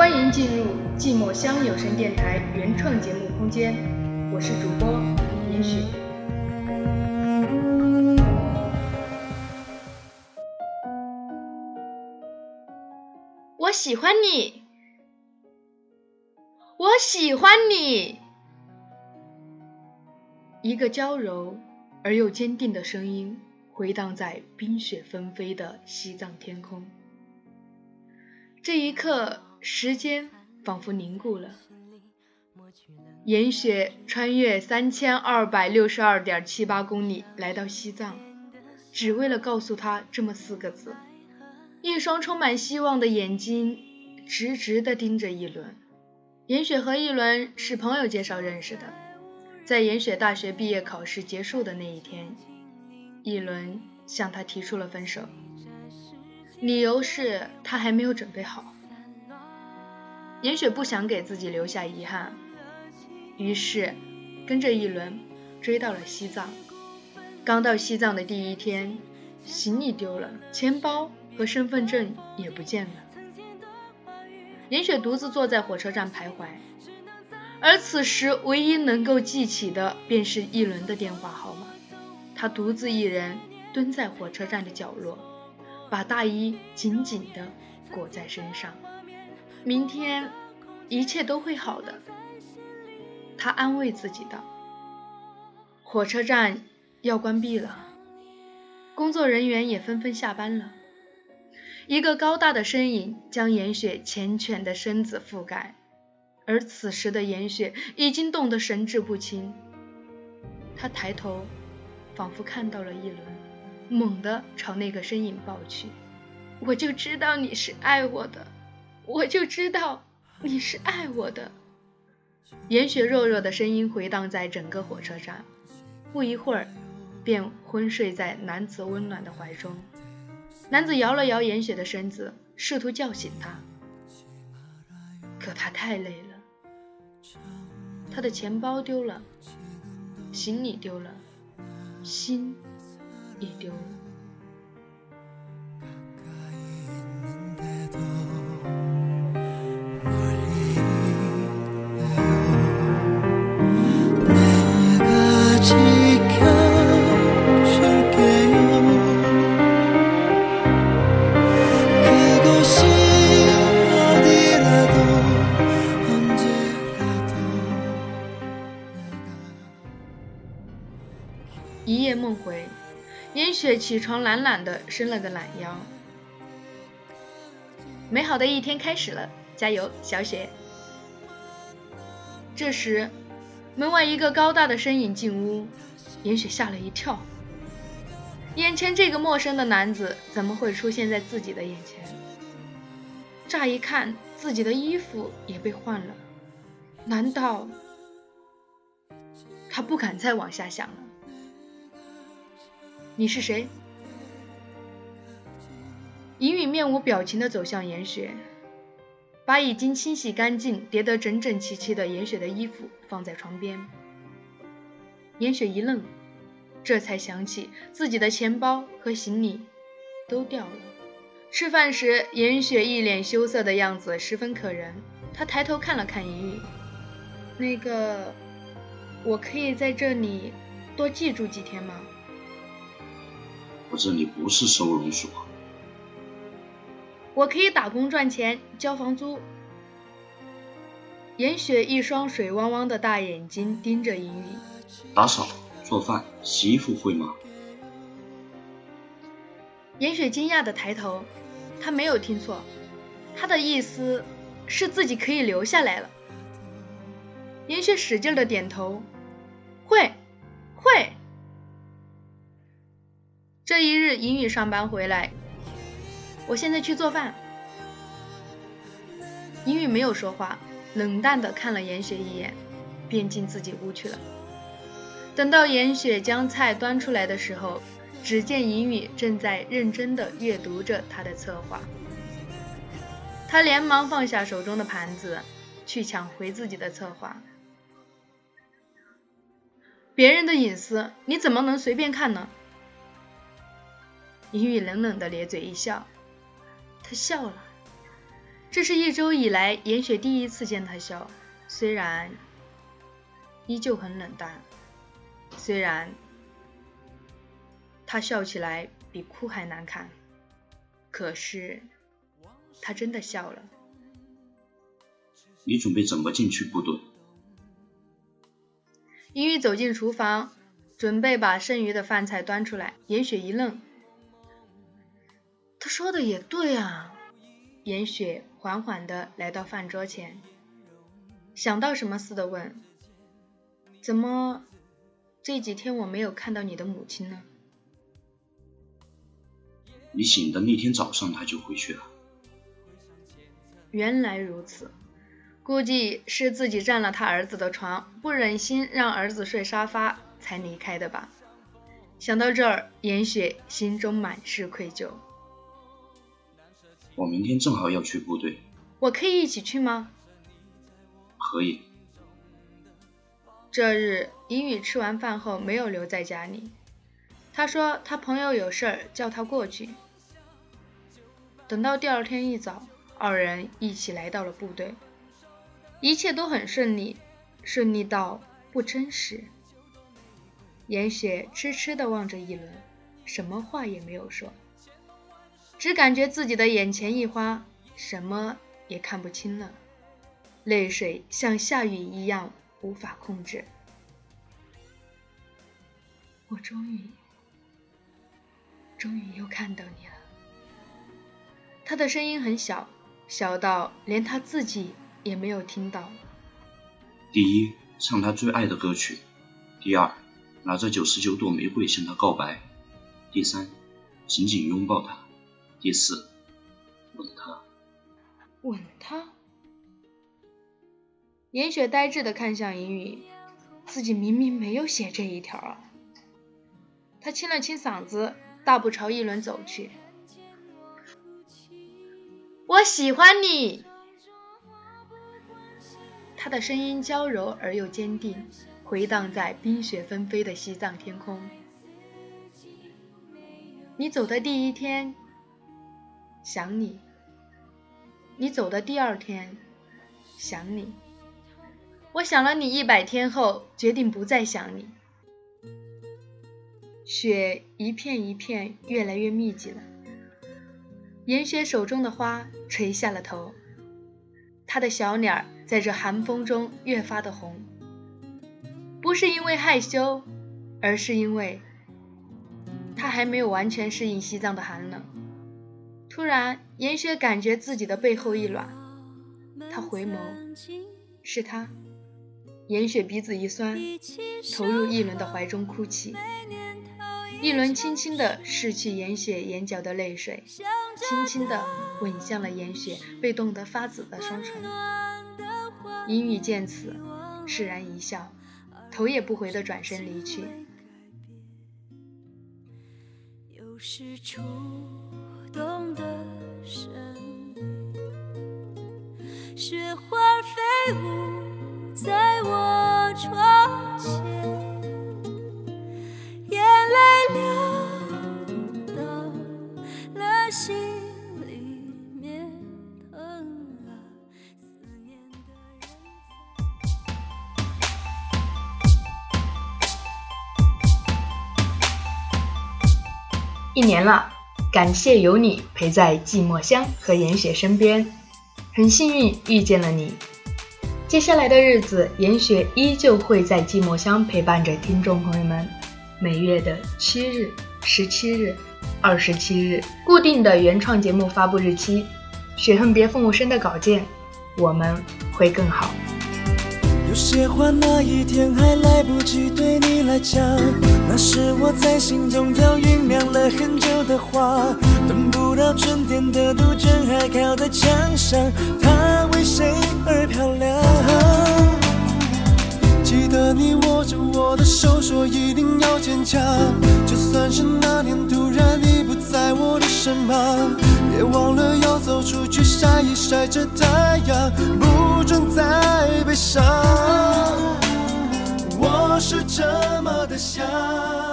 欢迎进入寂寞乡有声电台原创节目空间，我是主播严雪。我喜欢你，我喜欢你。一个娇柔而又坚定的声音回荡在冰雪纷飞的西藏天空。这一刻，时间仿佛凝固了。严雪穿越三千二百六十二点七八公里来到西藏，只为了告诉他这么四个字。一双充满希望的眼睛直直地盯着一轮。严雪和一轮是朋友介绍认识的，在严雪大学毕业考试结束的那一天，一轮向他提出了分手。理由是他还没有准备好。严雪不想给自己留下遗憾，于是跟着一轮追到了西藏。刚到西藏的第一天，行李丢了，钱包和身份证也不见了。严雪独自坐在火车站徘徊，而此时唯一能够记起的便是一轮的电话号码。她独自一人蹲在火车站的角落。把大衣紧紧地裹在身上，明天一切都会好的。他安慰自己道。火车站要关闭了，工作人员也纷纷下班了。一个高大的身影将严雪缱绻的身子覆盖，而此时的严雪已经冻得神志不清。他抬头，仿佛看到了一轮。猛地朝那个身影抱去，我就知道你是爱我的，我就知道你是爱我的。严雪弱弱的声音回荡在整个火车站，不一会儿便昏睡在男子温暖的怀中。男子摇了摇严雪的身子，试图叫醒她，可她太累了。他的钱包丢了，行李丢了，心。也丢了。一夜梦回。烟雪起床懒懒的伸了个懒腰，美好的一天开始了，加油，小雪！这时，门外一个高大的身影进屋，严雪吓了一跳，眼前这个陌生的男子怎么会出现在自己的眼前？乍一看，自己的衣服也被换了，难道……他不敢再往下想了。你是谁？尹宇面无表情地走向严雪，把已经清洗干净、叠得整整齐齐的严雪的衣服放在床边。严雪一愣，这才想起自己的钱包和行李都掉了。吃饭时，严雪一脸羞涩的样子十分可人。她抬头看了看尹宇，那个，我可以在这里多寄住几天吗？我这里不是收容所，我可以打工赚钱交房租。严雪一双水汪汪的大眼睛盯着尹宇，打扫、做饭、洗衣服会吗？严雪惊讶的抬头，她没有听错，她的意思是自己可以留下来了。严雪使劲的点头，会，会。这一日，英语上班回来，我现在去做饭。尹宇没有说话，冷淡的看了严雪一眼，便进自己屋去了。等到严雪将菜端出来的时候，只见尹宇正在认真的阅读着他的策划。他连忙放下手中的盘子，去抢回自己的策划。别人的隐私，你怎么能随便看呢？尹宇冷冷的咧嘴一笑，他笑了，这是一周以来严雪第一次见他笑，虽然依旧很冷淡，虽然他笑起来比哭还难看，可是他真的笑了。你准备怎么进去部队？英玉走进厨房，准备把剩余的饭菜端出来。严雪一愣，他说的也对啊。严雪缓缓地来到饭桌前，想到什么似的问：“怎么这几天我没有看到你的母亲呢？”你醒的那天早上，他就回去了。原来如此，估计是自己占了他儿子的床，不忍心让儿子睡沙发，才离开的吧。想到这儿，严雪心中满是愧疚。我明天正好要去部队，我可以一起去吗？可以。这日，英语吃完饭后没有留在家里，他说他朋友有事儿，叫他过去。等到第二天一早，二人一起来到了部队，一切都很顺利，顺利到不真实。严雪痴痴地望着一轮，什么话也没有说。只感觉自己的眼前一花，什么也看不清了，泪水像下雨一样无法控制。我终于，终于又看到你了。他的声音很小，小到连他自己也没有听到。第一，唱他最爱的歌曲；第二，拿着九十九朵玫瑰向他告白；第三，紧紧拥抱他。第四，吻他。吻他。严雪呆滞的看向银雨，自己明明没有写这一条啊。他清了清嗓子，大步朝一轮走去。我喜欢你。他的声音娇柔而又坚定，回荡在冰雪纷飞的西藏天空。你走的第一天。想你，你走的第二天，想你，我想了你一百天后，决定不再想你。雪一片一片越来越密集了，严雪手中的花垂下了头，她的小脸在这寒风中越发的红，不是因为害羞，而是因为她还没有完全适应西藏的寒冷。突然，严雪感觉自己的背后一暖，她回眸，是他。严雪鼻子一酸，投入一轮的怀中哭泣。一轮轻轻的拭去严雪眼角的泪水，轻轻的吻向了严雪被冻得发紫的双唇。阴雨见此，释然一笑，头也不回的转身离去。动的声音，雪花飞舞在我窗前，眼泪流到了心里面，疼啊，思念的人一年了。感谢有你陪在寂寞乡和严雪身边，很幸运遇见了你。接下来的日子，严雪依旧会在寂寞乡陪伴着听众朋友们。每月的七日、十七日、二十七日，固定的原创节目发布日期。雪恨别父母生的稿件，我们会更好。有些话那一天还来不及对你来讲，那是我在心中早酝酿了很久的话。等不到春天的杜鹃还靠在墙上，它为谁而漂亮？记得你握着我的手说一定要坚强，就算是那年突然你不在我的身旁，别忘了要走出去晒一晒这太阳，不准再悲伤。是这么的想。